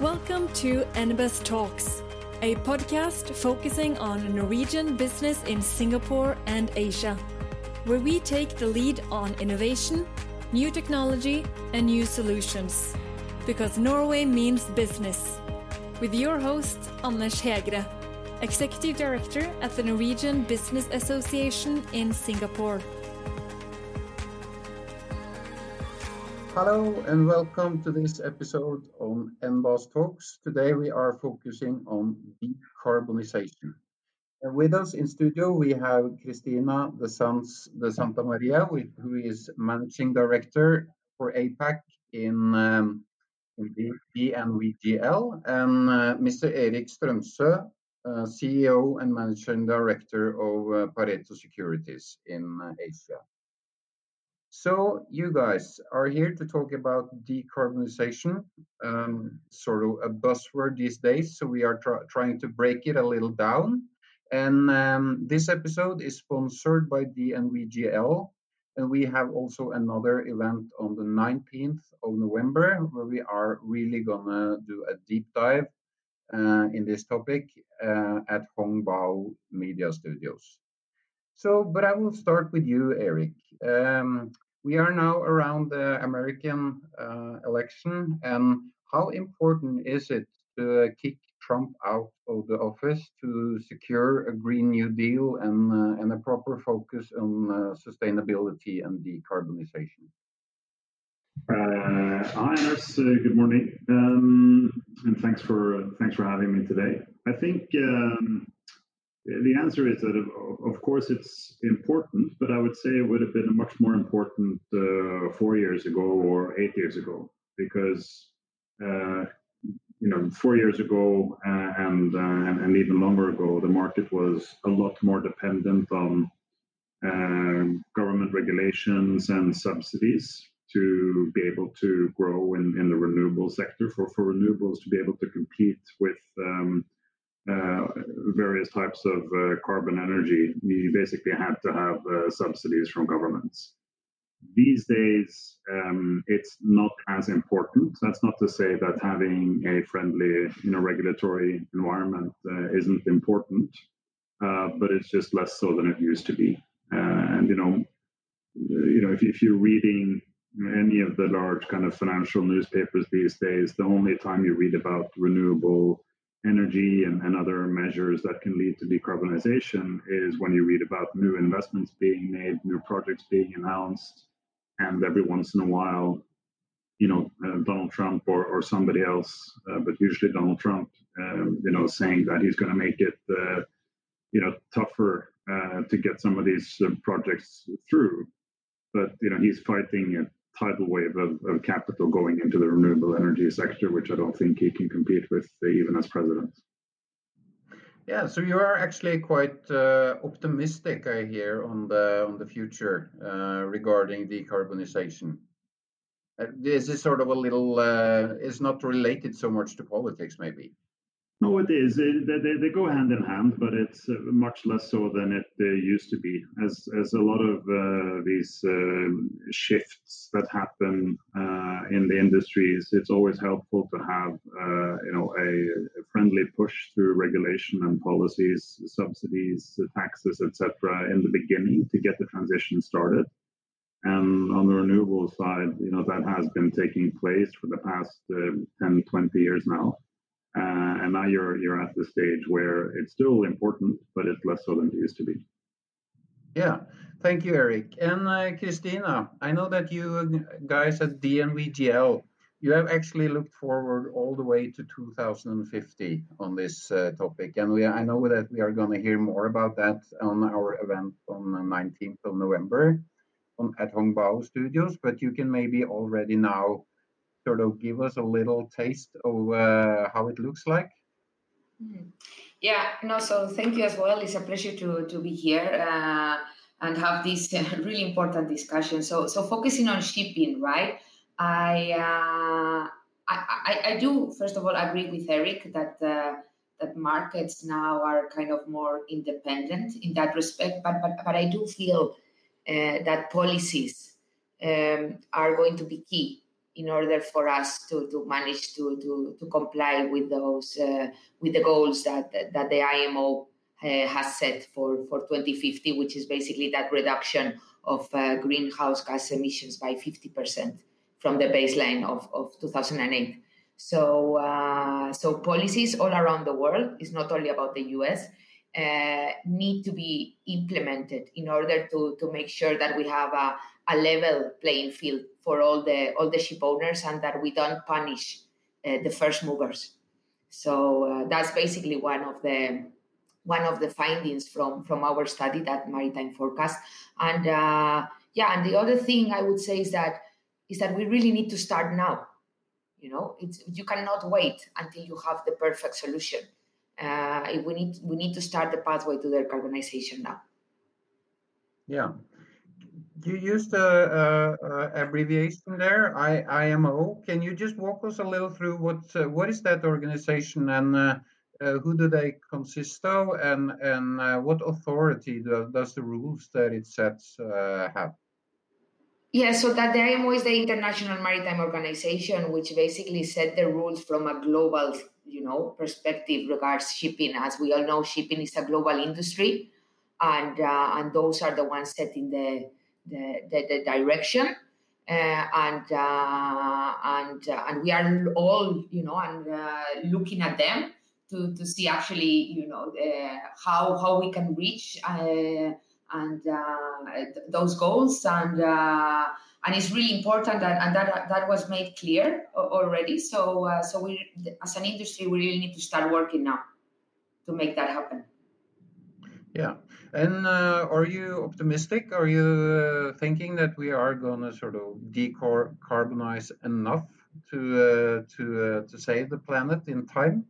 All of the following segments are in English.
Welcome to NBAS Talks, a podcast focusing on Norwegian business in Singapore and Asia, where we take the lead on innovation, new technology, and new solutions. Because Norway means business. With your host, Anders Hegre, Executive Director at the Norwegian Business Association in Singapore. Hello and welcome to this episode on NBAS Talks. Today we are focusing on decarbonization. And with us in studio we have Cristina de, Sanz, de Santa Maria, who is Managing Director for APAC in, um, in and uh, Mr. Erik Strømsø, uh, CEO and Managing Director of uh, Pareto Securities in uh, Asia. So you guys are here to talk about decarbonization, um, sort of a buzzword these days. So we are tr trying to break it a little down. And um, this episode is sponsored by DNVGL. And we have also another event on the 19th of November where we are really gonna do a deep dive uh, in this topic uh, at Hongbao Media Studios. So, but I will start with you, Eric. Um, we are now around the American uh, election, and how important is it to uh, kick Trump out of the office to secure a Green New Deal and, uh, and a proper focus on uh, sustainability and decarbonization? Uh, hi, Anders. Uh, good morning, um, and thanks for thanks for having me today. I think um, the answer is that, of course, it's important, but I would say it would have been much more important uh, four years ago or eight years ago, because uh, you know, four years ago uh, and, uh, and even longer ago, the market was a lot more dependent on um, government regulations and subsidies to be able to grow in, in the renewable sector for, for renewables to be able to compete with um, uh, various types of uh, carbon energy, you basically had to have uh, subsidies from governments. These days, um, it's not as important. That's not to say that having a friendly, you know, regulatory environment uh, isn't important, uh, but it's just less so than it used to be. and you know, you know, if, if you're reading any of the large kind of financial newspapers these days, the only time you read about renewable energy and, and other measures that can lead to decarbonization is when you read about new investments being made, new projects being announced, and every once in a while, you know, uh, Donald Trump or, or somebody else, uh, but usually Donald Trump, um, you know, saying that he's going to make it, uh, you know, tougher uh, to get some of these uh, projects through. But you know, he's fighting it tidal wave of, of capital going into the renewable energy sector, which I don't think he can compete with even as president. Yeah, so you are actually quite uh, optimistic, I hear, on the on the future uh, regarding decarbonization. Uh, this is sort of a little. Uh, it's not related so much to politics, maybe. No, it is. They, they, they, go hand in hand, but it's uh, much less so than it uh, used to be. As as a lot of uh, these uh, shifts that happen uh, in the industries, it's always helpful to have uh, you know a, a, friendly push through regulation and policies, subsidies, taxes, etc. in the beginning to get the transition started. And on the renewable side, you know that has been taking place for the past 10, 20 years now. Uh, and now you're you're at the stage where it's still important, but it's less so than it used to be. Yeah, thank you, Eric And uh, Cristina, I know that you guys at DNVGL, you have actually looked forward all the way to 2050 on this uh, topic, and we I know that we are going to hear more about that on our event on the 19th of November on, at Hongbao Studios. But you can maybe already now sort of give us a little taste of uh, how it looks like? Mm. Yeah, no, so thank you as well. It's a pleasure to, to be here uh, and have this uh, really important discussion. So, so focusing on shipping, right? I, uh, I, I, I, do, first of all, agree with Eric that uh, that markets now are kind of more independent in that respect, but, but, but I do feel uh, that policies um, are going to be key in order for us to, to manage to, to, to comply with those uh, with the goals that that the IMO uh, has set for, for 2050, which is basically that reduction of uh, greenhouse gas emissions by 50% from the baseline of, of 2008. So, uh, so policies all around the world is not only about the US. Uh, need to be implemented in order to, to make sure that we have a, a level playing field for all the all the ship owners and that we don't punish uh, the first movers. So uh, that's basically one of the one of the findings from from our study that maritime forecast. And uh, yeah and the other thing i would say is that is that we really need to start now. You know it's you cannot wait until you have the perfect solution. Uh, we need we need to start the pathway to decarbonization now. Yeah you used a, a, a, abbreviation there, I, IMO. Can you just walk us a little through what uh, what is that organization and uh, uh, who do they consist of, and and uh, what authority do, does the rules that it sets uh, have? Yeah, so that the IMO is the International Maritime Organization, which basically set the rules from a global, you know, perspective regards shipping. As we all know, shipping is a global industry, and uh, and those are the ones setting the the, the, direction. Uh, and uh, and uh, and we are all you know and uh, looking at them to, to see actually you know uh, how how we can reach uh, and those goals and and it's really important that, and that that was made clear already so so we as an industry we really need to start working now to make that happen yeah. And uh, are you optimistic? Are you uh, thinking that we are going to sort of decarbonize enough to uh, to to save the planet in time?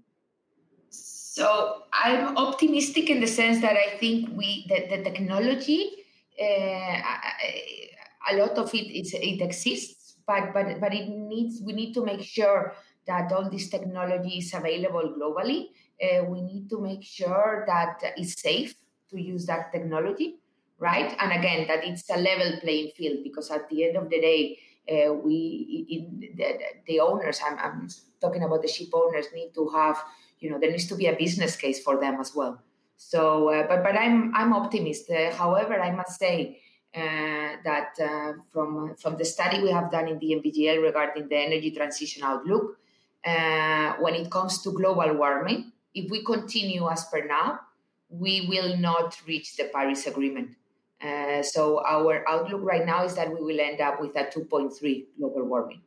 So I'm optimistic in the sense that I think we that the technology, a lot of it it exists, but but but it needs we need to make sure that all this technology is available globally. Uh, we need to make sure that it's safe to use that technology, right? And again, that it's a level playing field because at the end of the day, uh, we in the, the owners, I'm, I'm talking about the ship owners, need to have, you know, there needs to be a business case for them as well. So, uh, but but I'm I'm optimist. Uh, however, I must say uh, that uh, from from the study we have done in DNVGL regarding the energy transition outlook, uh, when it comes to global warming, if we continue as per now, we will not reach the Paris Agreement. Uh, so our outlook right now is that we will end up with a 2.3 global warming.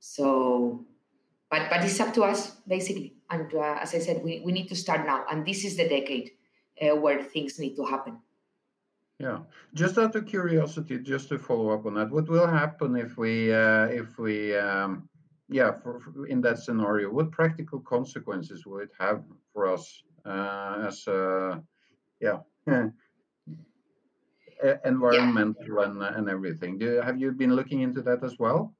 So, but but it's up to us basically. And uh, as I said, we, we need to start now, and this is the decade uh, where things need to happen. Yeah, just out of curiosity, just to follow up on that, what will happen if we uh, if we um, yeah for, for, in that scenario? What practical consequences will it have for us as uh, yeah environmental yeah. and and everything. Do have you been looking into that as well?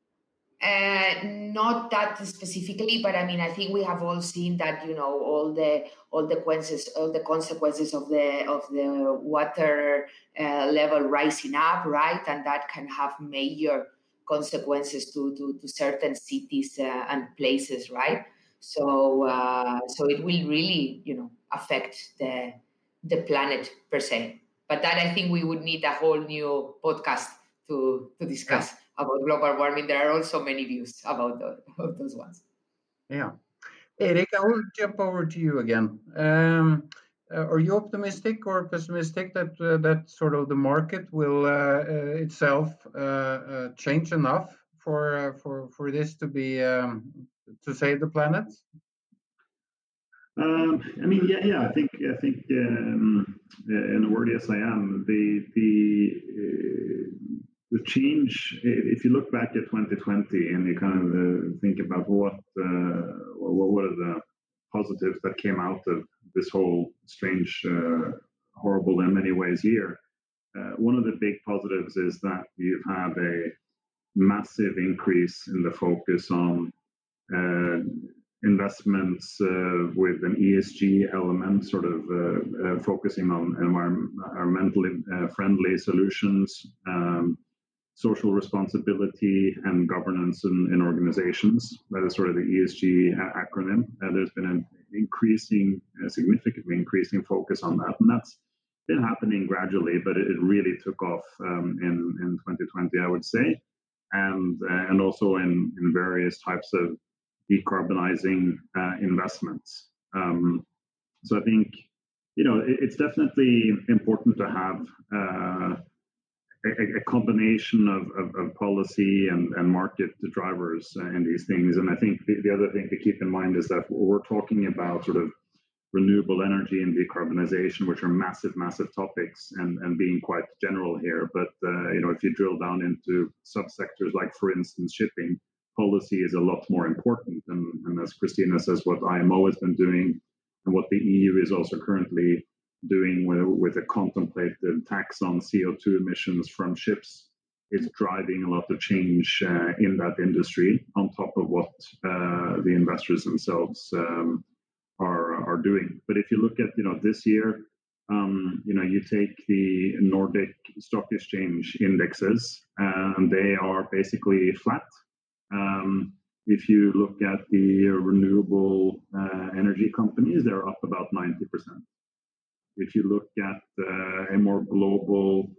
Uh, not that specifically, but I mean, I think we have all seen that you know all the all the consequences all the consequences of the of the water uh, level rising up, right, and that can have major consequences to to, to certain cities uh, and places, right. So uh, so it will really you know affect the the planet per se. But that I think we would need a whole new podcast to to discuss yeah. about global warming. There are also many views about, the, about those ones. Yeah, Eric, I will jump over to you again. Um, uh, are you optimistic or pessimistic that uh, that sort of the market will uh, uh itself uh, uh, change enough for for for this to be um, to save the planet? Um, I mean, yeah, yeah. I think I think um, in a word, yes, I am. The the uh, the change. If you look back at 2020 and you kind of uh, think about what uh, what what are the positives that came out of this whole strange, uh, horrible in many ways year. Uh, one of the big positives is that you've had a massive increase in the focus on uh, investments uh, with an ESG element, sort of uh, focusing on environmentally friendly solutions. Um, social responsibility and governance in, in, organizations. That is sort of the ESG acronym. Uh, there's been an increasing, uh, significantly increasing focus on that, and that's been happening gradually, but it, really took off um, in in 2020, I would say, and uh, and also in in various types of decarbonizing uh, investments. Um, so I think you know it, it's definitely important to have uh, a, a, combination of, of, of, policy and, and market drivers in these things. And I think the, the other thing to keep in mind is that we're talking about sort of renewable energy and decarbonization, which are massive, massive topics, and, and being quite general here. But uh, you know, if you drill down into subsectors like, for instance, shipping, policy is a lot more important. And, and as Christina says, what IMO has been doing and what the EU is also currently doing with, with a contemplated tax on CO2 emissions from ships is driving a lot of change uh, in that industry on top of what uh, the investors themselves um, are, are doing. But if you look at you know this year, um, you know you take the Nordic Stock Exchange indexes, and they are basically flat. Um, if you look at the renewable uh, energy companies, they're up about 90%. If you look at uh, a more global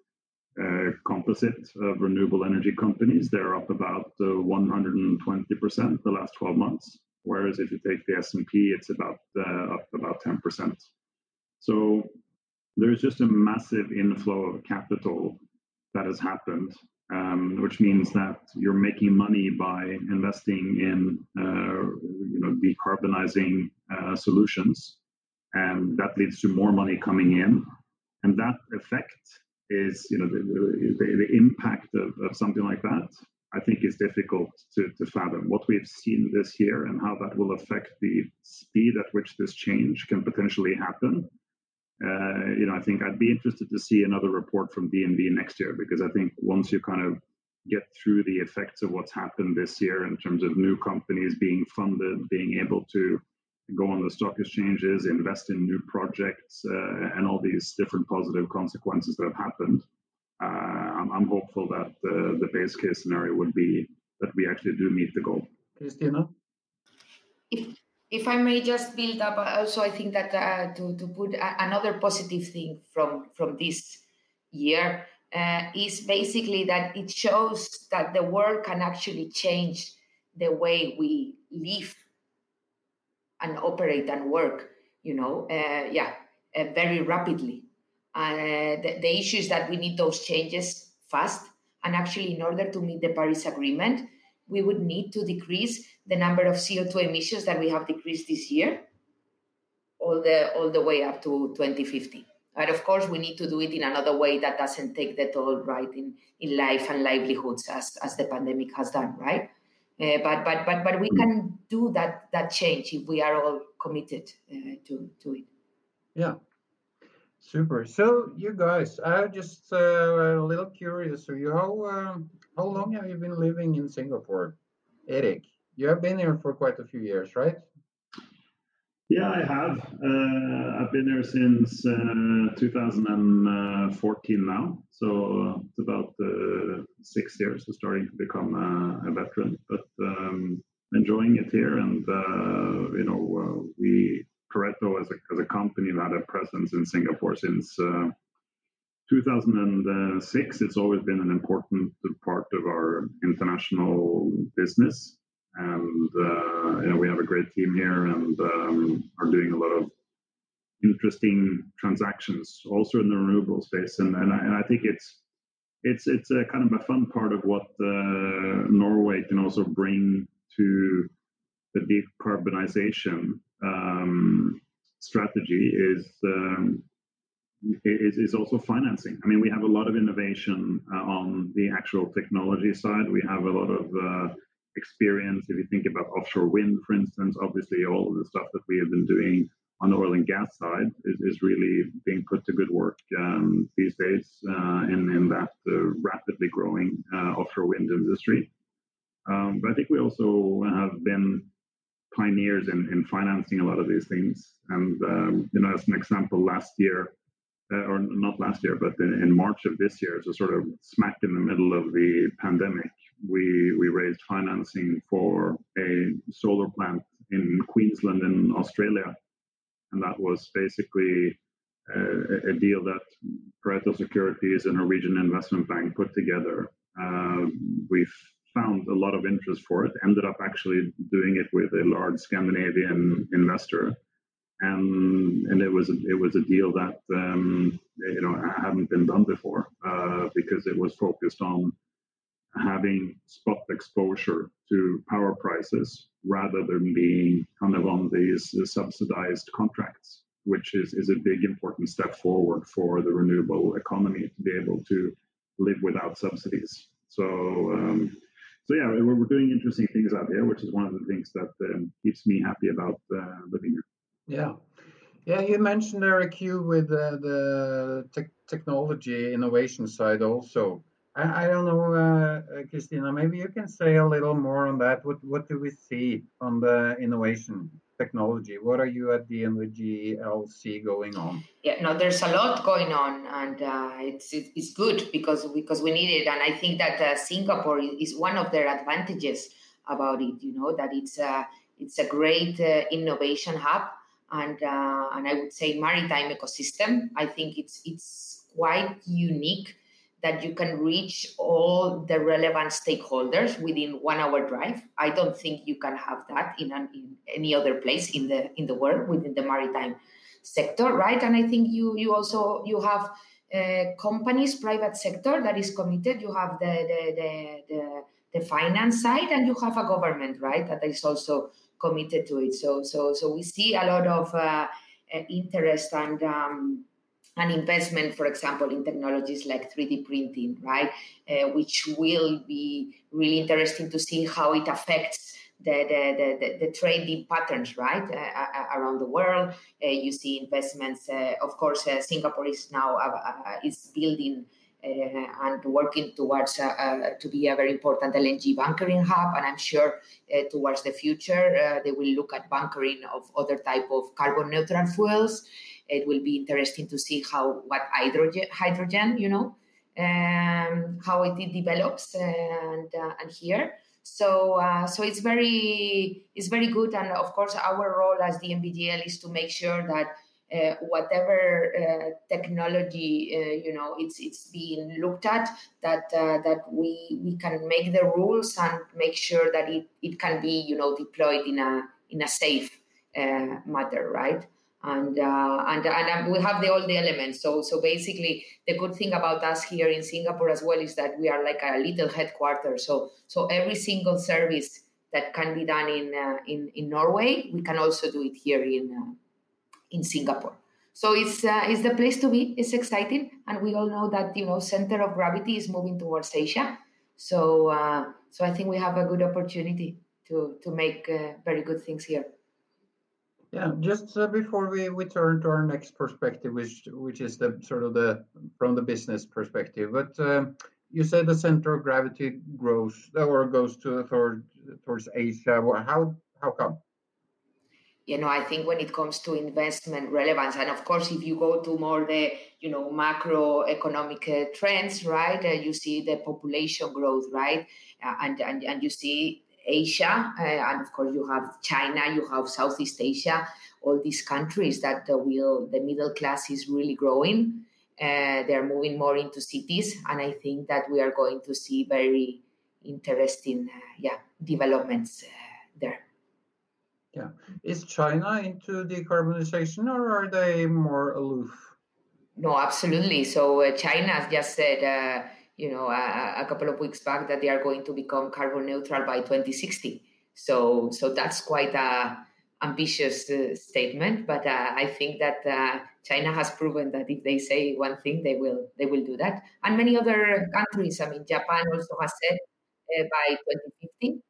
uh, composite of renewable energy companies, they're up about uh, 120% the last 12 months. Whereas if you take the S&P, it's about up about 10%. So there's just a massive inflow of capital that has happened um, which means that you're making money by investing in uh, you know decarbonizing uh, solutions, and that leads to more money coming in, and that effect is you know the, the, the impact of, of something like that. I think is difficult to, to fathom what we've seen this year and how that will affect the speed at which this change can potentially happen uh, you know, I think I'd be interested to see another report from DNV next year because I think once you kind of get through the effects of what's happened this year in terms of new companies being funded, being able to go on the stock exchanges, invest in new projects, uh, and all these different positive consequences that have happened. Uh, I'm, I'm, hopeful that the base case scenario would be that we actually do meet the goal. Christina? If, if I may just build up, uh, also I think that uh, to, to put a, another positive thing from from this year uh, is basically that it shows that the world can actually change the way we live and operate and work. You know, uh, yeah, uh, very rapidly. Uh, the, the issue is that we need those changes fast. And actually, in order to meet the Paris Agreement, we would need to decrease the number of CO2 emissions that we have decreased this year, all the all the way up to 2050. And of course, we need to do it in another way that doesn't take the toll right in, in life and livelihoods as, as the pandemic has done, right? Uh, but but but but we can do that that change if we are all committed uh, to to it. Yeah, super. So you guys, I'm just uh, a little curious. Are you how uh, how long have you been living in Singapore, Eric? You have been here for quite a few years, right? Yeah, I have. Uh, I've been there since uh, 2014 now, so uh, it's about uh, six years. So starting to become a, a veteran, but um, enjoying it here. And uh, you know, uh, we Pareto as a as a company had a presence in Singapore since 2006, it's always been an important part of our international business. And uh, you know, we have a great team here and um, are doing a lot of interesting transactions also in the renewable space. And, and, I, and I think it's it's it's a kind of a fun part of what uh, Norway can also bring to the decarbonization um, strategy is um, is, is also financing. I mean, we have a lot of innovation uh, on the actual technology side. We have a lot of uh, experience. If you think about offshore wind, for instance, obviously all of the stuff that we have been doing on the oil and gas side is, is really being put to good work um, these days uh, in, in that uh, rapidly growing uh, offshore wind industry. Um, but I think we also have been pioneers in, in financing a lot of these things. And, um, you know, as an example, last year, uh, or not last year, but in, in, March of this year, so sort of smack in the middle of the pandemic, we we raised financing for a solar plant in Queensland in Australia, and that was basically uh, a deal that Pareto Securities and Norwegian Investment Bank put together. Uh, we found a lot of interest for it. Ended up actually doing it with a large Scandinavian investor and and it was a, it was a deal that um, you know hadn't been done before uh, because it was focused on having spot exposure to power prices rather than being kind of on these subsidized contracts, which is, is a big important step forward for the renewable economy to be able to live without subsidies. So, um, so yeah, we're, we're, doing interesting things out there, which is one of the things that um, keeps me happy about uh, living here. Yeah. Yeah, you mentioned Eric with uh, the te technology innovation side also. I, I don't know, uh, uh, Christina, maybe you can say a little more on that. What what do we see on the innovation technology? What are you at the NVGLC going on? Yeah, no, there's a lot going on, and uh, it's it's good because because we need it, and I think that uh, Singapore is one of their advantages about it. You know that it's a it's a great uh, innovation hub and uh, and I would say maritime ecosystem. I think it's it's quite unique that you can reach all the relevant stakeholders within one hour drive. I don't think you can have that in, an, in any other place in the in the world within the maritime sector, right? And I think you you also you have uh, companies, private sector that is committed. You have the the, the the the finance side, and you have a government, right? That is also committed to it. So so so we see a lot of uh, uh interest and um, an investment, for example, in technologies like 3D printing, right? Uh, which will be really interesting to see how it affects the, the, the, the trading patterns, right, uh, uh around the world. Uh, you see investments. Uh, of course, Singapore is now is building uh, and working towards uh, uh, to be a very important LNG bunkering hub. And I'm sure towards the future they will look at bunkering of other type of carbon neutral fuels. It will be interesting to see how what hydrogen, hydrogen, you know, um, how it develops and and here. So uh, so it's very it's very good, and of course our role as DNVGL is to make sure that uh, whatever uh, technology uh, you know it's it's being looked at that uh, that we we can make the rules and make sure that it, it can be you know deployed in a in a safe uh, matter right? And uh, and and we have the all the elements. So so basically the good thing about us here in Singapore as well is that we are like a little headquarters so so every single service that can be done in in in Norway we can also do it here in in Singapore. So it's uh, it's the place to be. It's exciting, and we all know that you know center of gravity is moving towards Asia. So uh, so I think we have a good opportunity to to make uh, very good things here. Yeah, just uh, before we, we turn to our next perspective, which which is the sort of the from the business perspective, but uh, you said the center of gravity grows or goes to toward, towards Asia. How how come? You know i think when it comes to investment relevance and of course if you go to more the you know macroeconomic uh, trends right uh, you see the population growth right? Uh, and, and and you see asia uh, and of course you have china you have southeast asia all these countries that will the middle class is really growing. Uh, they're moving more into cities and i think that we are going to see very interesting uh, yeah developments there yeah. Is China into decarbonization or are they more aloof? No, absolutely. So uh, China has just said, uh, you know, a, a, couple of weeks back that they are going to become carbon neutral by 2060. So, so that's quite a ambitious uh, statement. But uh, I think that uh, China has proven that if they say one thing, they will they will do that. And many other countries. I mean, Japan also has said uh, by 2050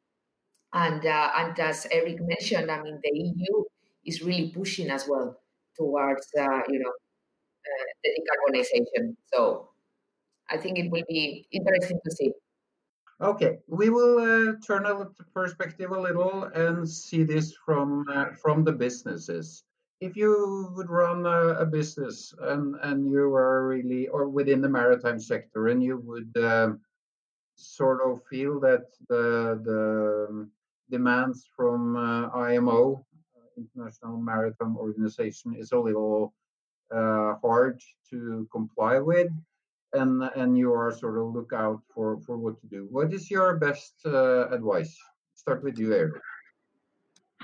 and, uh, and as Eric mentioned, I mean, the EU is really pushing as well towards, uh, you know, uh, the decarbonization. So I think it will be interesting to see. Okay, we will uh, turn the perspective a little and see this from uh, from the businesses. if you would run a, a, business and and you are really or within the maritime sector and you would uh, sort of feel that the the demands from uh, IMO International Maritime Organization is a little uh, hard to comply with. And and you are sort of look out for for what to do. What is your best uh, advice? Start with you Eric.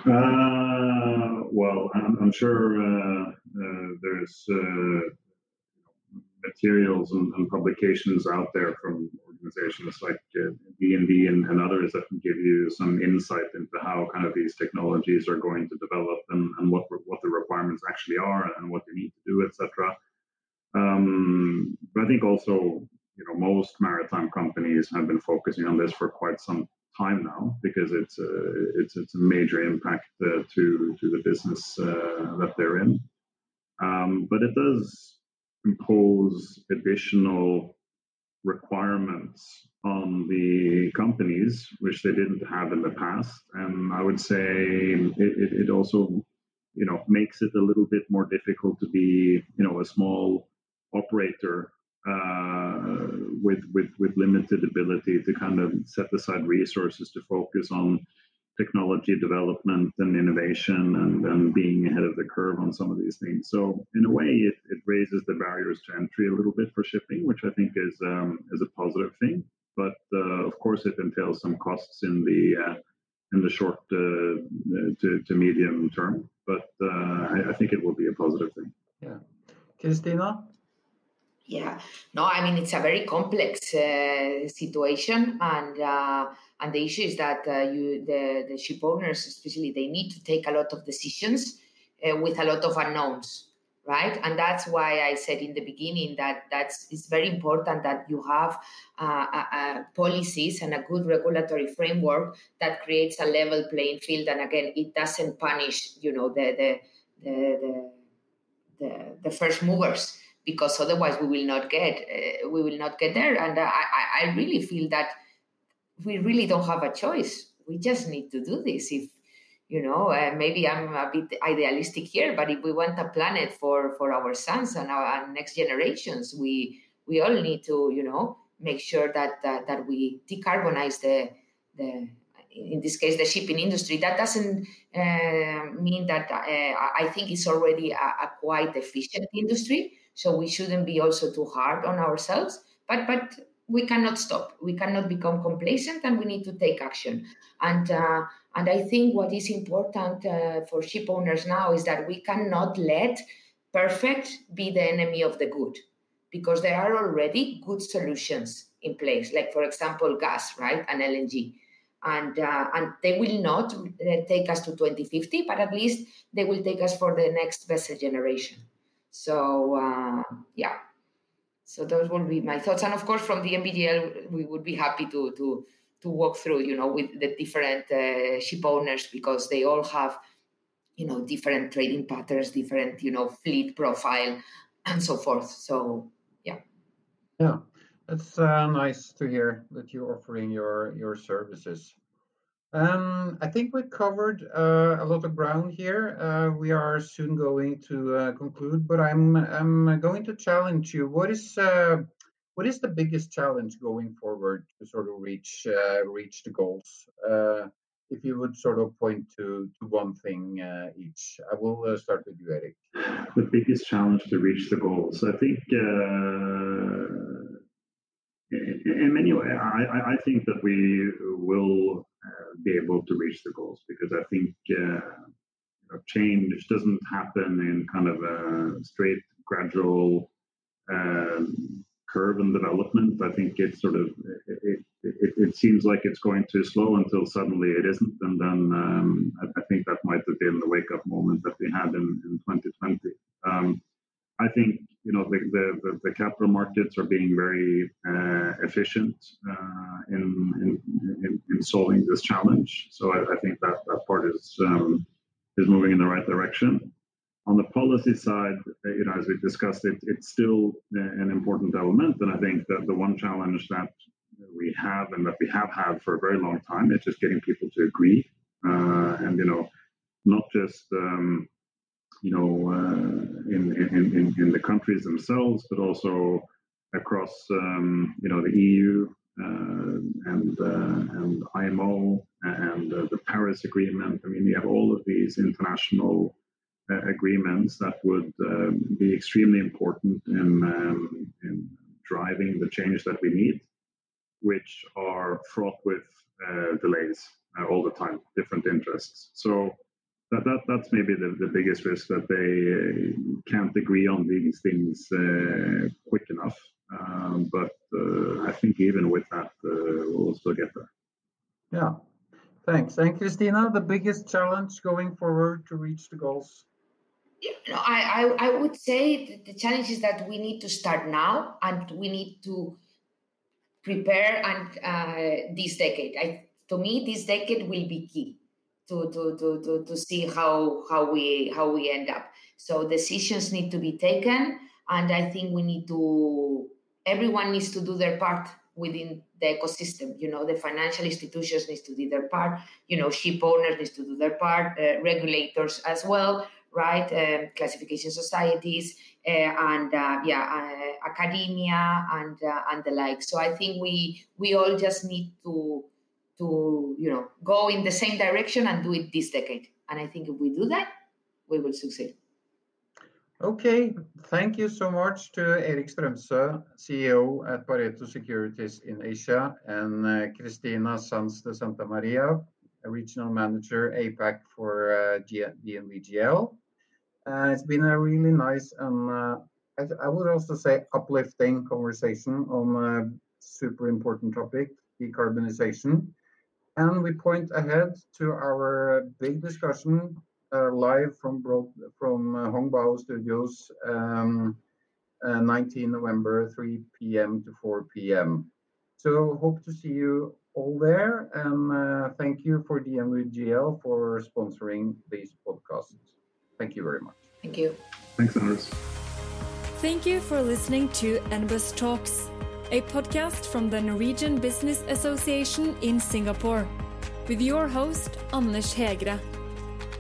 Uh, well, I'm, I'm sure uh, uh, there's uh, materials and, and, publications out there from organizations like DNV and, and, others that can give you some insight into how kind of these technologies are going to develop and, and what what the requirements actually are and what they need to do, etc. Um, but I think also, you know, most maritime companies have been focusing on this for quite some time now because it's a it's it's a major impact uh, to to the business uh, that they're in. Um, but it does impose additional requirements on the companies which they didn't have in the past, and I would say it, it, it also you know makes it a little bit more difficult to be you know a small operator uh, with with with limited ability to kind of set aside resources to focus on technology development and innovation and, and being ahead of the curve on some of these things. So in a way, it, it raises the barriers to entry a little bit for shipping, which I think is um, is a positive thing. But uh, of course, it entails some costs in the uh, in the short uh, to, to medium term. But uh, I, I think it will be a positive thing. Yeah, Christina. Yeah, no, I mean it's a very complex uh, situation, and uh, and the issue is that uh, you the the ship owners, especially, they need to take a lot of decisions uh, with a lot of unknowns, right? And that's why I said in the beginning that that's it's very important that you have uh, policies and a good regulatory framework that creates a level playing field, and again, it doesn't punish, you know, the the the, the, the, the first movers because otherwise we will not get uh, we will not get there. And I, I really feel that we really don't have a choice. We just need to do this. If you know uh, maybe i'm a bit idealistic here but if we want a planet for for our sons and our, our next generations we we all need to you know make sure that that, that we decarbonize the the in this case the shipping industry. That doesn't uh, mean that uh, i think it's already a, a quite efficient industry so we shouldn't be also too hard on ourselves. But but we cannot stop. We cannot become complacent, and we need to take action. And uh, and I think what is important uh, for ship owners now is that we cannot let perfect be the enemy of the good, because there are already good solutions in place. Like for example, gas, right, and LNG. And, uh, and they will not uh, take us to 2050, but at least they will take us for the next vessel generation. So uh, yeah, so those will be my thoughts. And of course, from DNVGL, we would be happy to to to walk through, you know, with the different uh, ship owners because they all have, you know, different trading patterns, different, you know, fleet profile, and so forth. So yeah. Yeah, it's uh, nice to hear that you're offering your your services. Um, I think we covered uh, a lot of ground here. Uh, we are soon going to uh, conclude, but I'm I'm going to challenge you. What is uh, what is the biggest challenge going forward to sort of reach uh, reach the goals? Uh, if you would sort of point to to one thing each, I will start with you, Eric. The biggest challenge to reach the goals, I think. in many ways, I, I think that we will be able to reach the goals because I think uh, change doesn't happen in kind of a straight, gradual um, curve and development. I think it's sort of it, it, it, seems like it's going too slow until suddenly it isn't, and then um, I, I, think that might have been the wake up moment that we had in, in 2020. Um, I think you know the, the, the, capital markets are being very uh, efficient uh, in, in, in, solving this challenge. So I, I think that that part is um, is moving in the right direction. On the policy side, uh, you know, as we discussed, it, it's still an important element, and I think that the one challenge that we have and that we have had for a very long time is just getting people to agree, uh, and you know, not just um, you know, uh, in, in, in, in, the countries themselves, but also across, um, you know, the EU uh, and uh, and IMO and uh, the Paris Agreement. I mean, we have all of these international agreements that would um, be extremely important in, um, in driving the change that we need, which are fraught with uh, delays uh, all the time, different interests. So that, that that's maybe the, the biggest risk that they uh, can't agree on these things quick enough. Um, but I think even with that, we'll still get there. Yeah. Thanks. And Christina, the biggest challenge going forward to reach the goals? you know, I, I, I would say the challenge is that we need to start now and we need to prepare and uh, this decade. I, to me, this decade will be key to, to, to, to, to see how, how, we, how we end up. So decisions need to be taken. And I think we need to, everyone needs to do their part within the ecosystem. You know, the financial institutions needs to do their part. You know, ship owners needs to do their part. Uh, regulators as well right? Um, classification societies uh, and uh, yeah, uh, academia and uh, and the like. So I think we we all just need to to you know go in the same direction and do it this decade. And I think if we do that, we will succeed. Okay, thank you so much to Erik Strømsø, CEO at Pareto Securities in Asia, and uh, Cristina Sanz de Santa Maria, regional manager APAC for uh, DNVGL. Uh, it's been a really nice and uh, I, I, would also say uplifting conversation on a super important topic, decarbonization. And we point ahead to our big discussion uh, live from broad, from uh, Hongbao Studios, um, uh, 19 November, 3 p.m. to 4 p.m. So hope to see you all there, and uh, thank you for DNVGL for sponsoring these podcasts. Thank you very much. Thank you. Thanks, Anders. Thank you for listening to NBAS Talks, a podcast from the Norwegian Business Association in Singapore, with your host, Anders Hegre.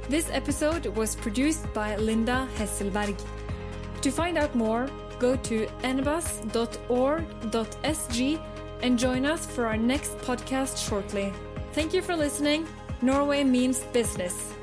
This episode was produced by Linda Hesselberg. To find out more, go to nbas.org.sg and join us for our next podcast shortly. Thank you for listening. Norway means business.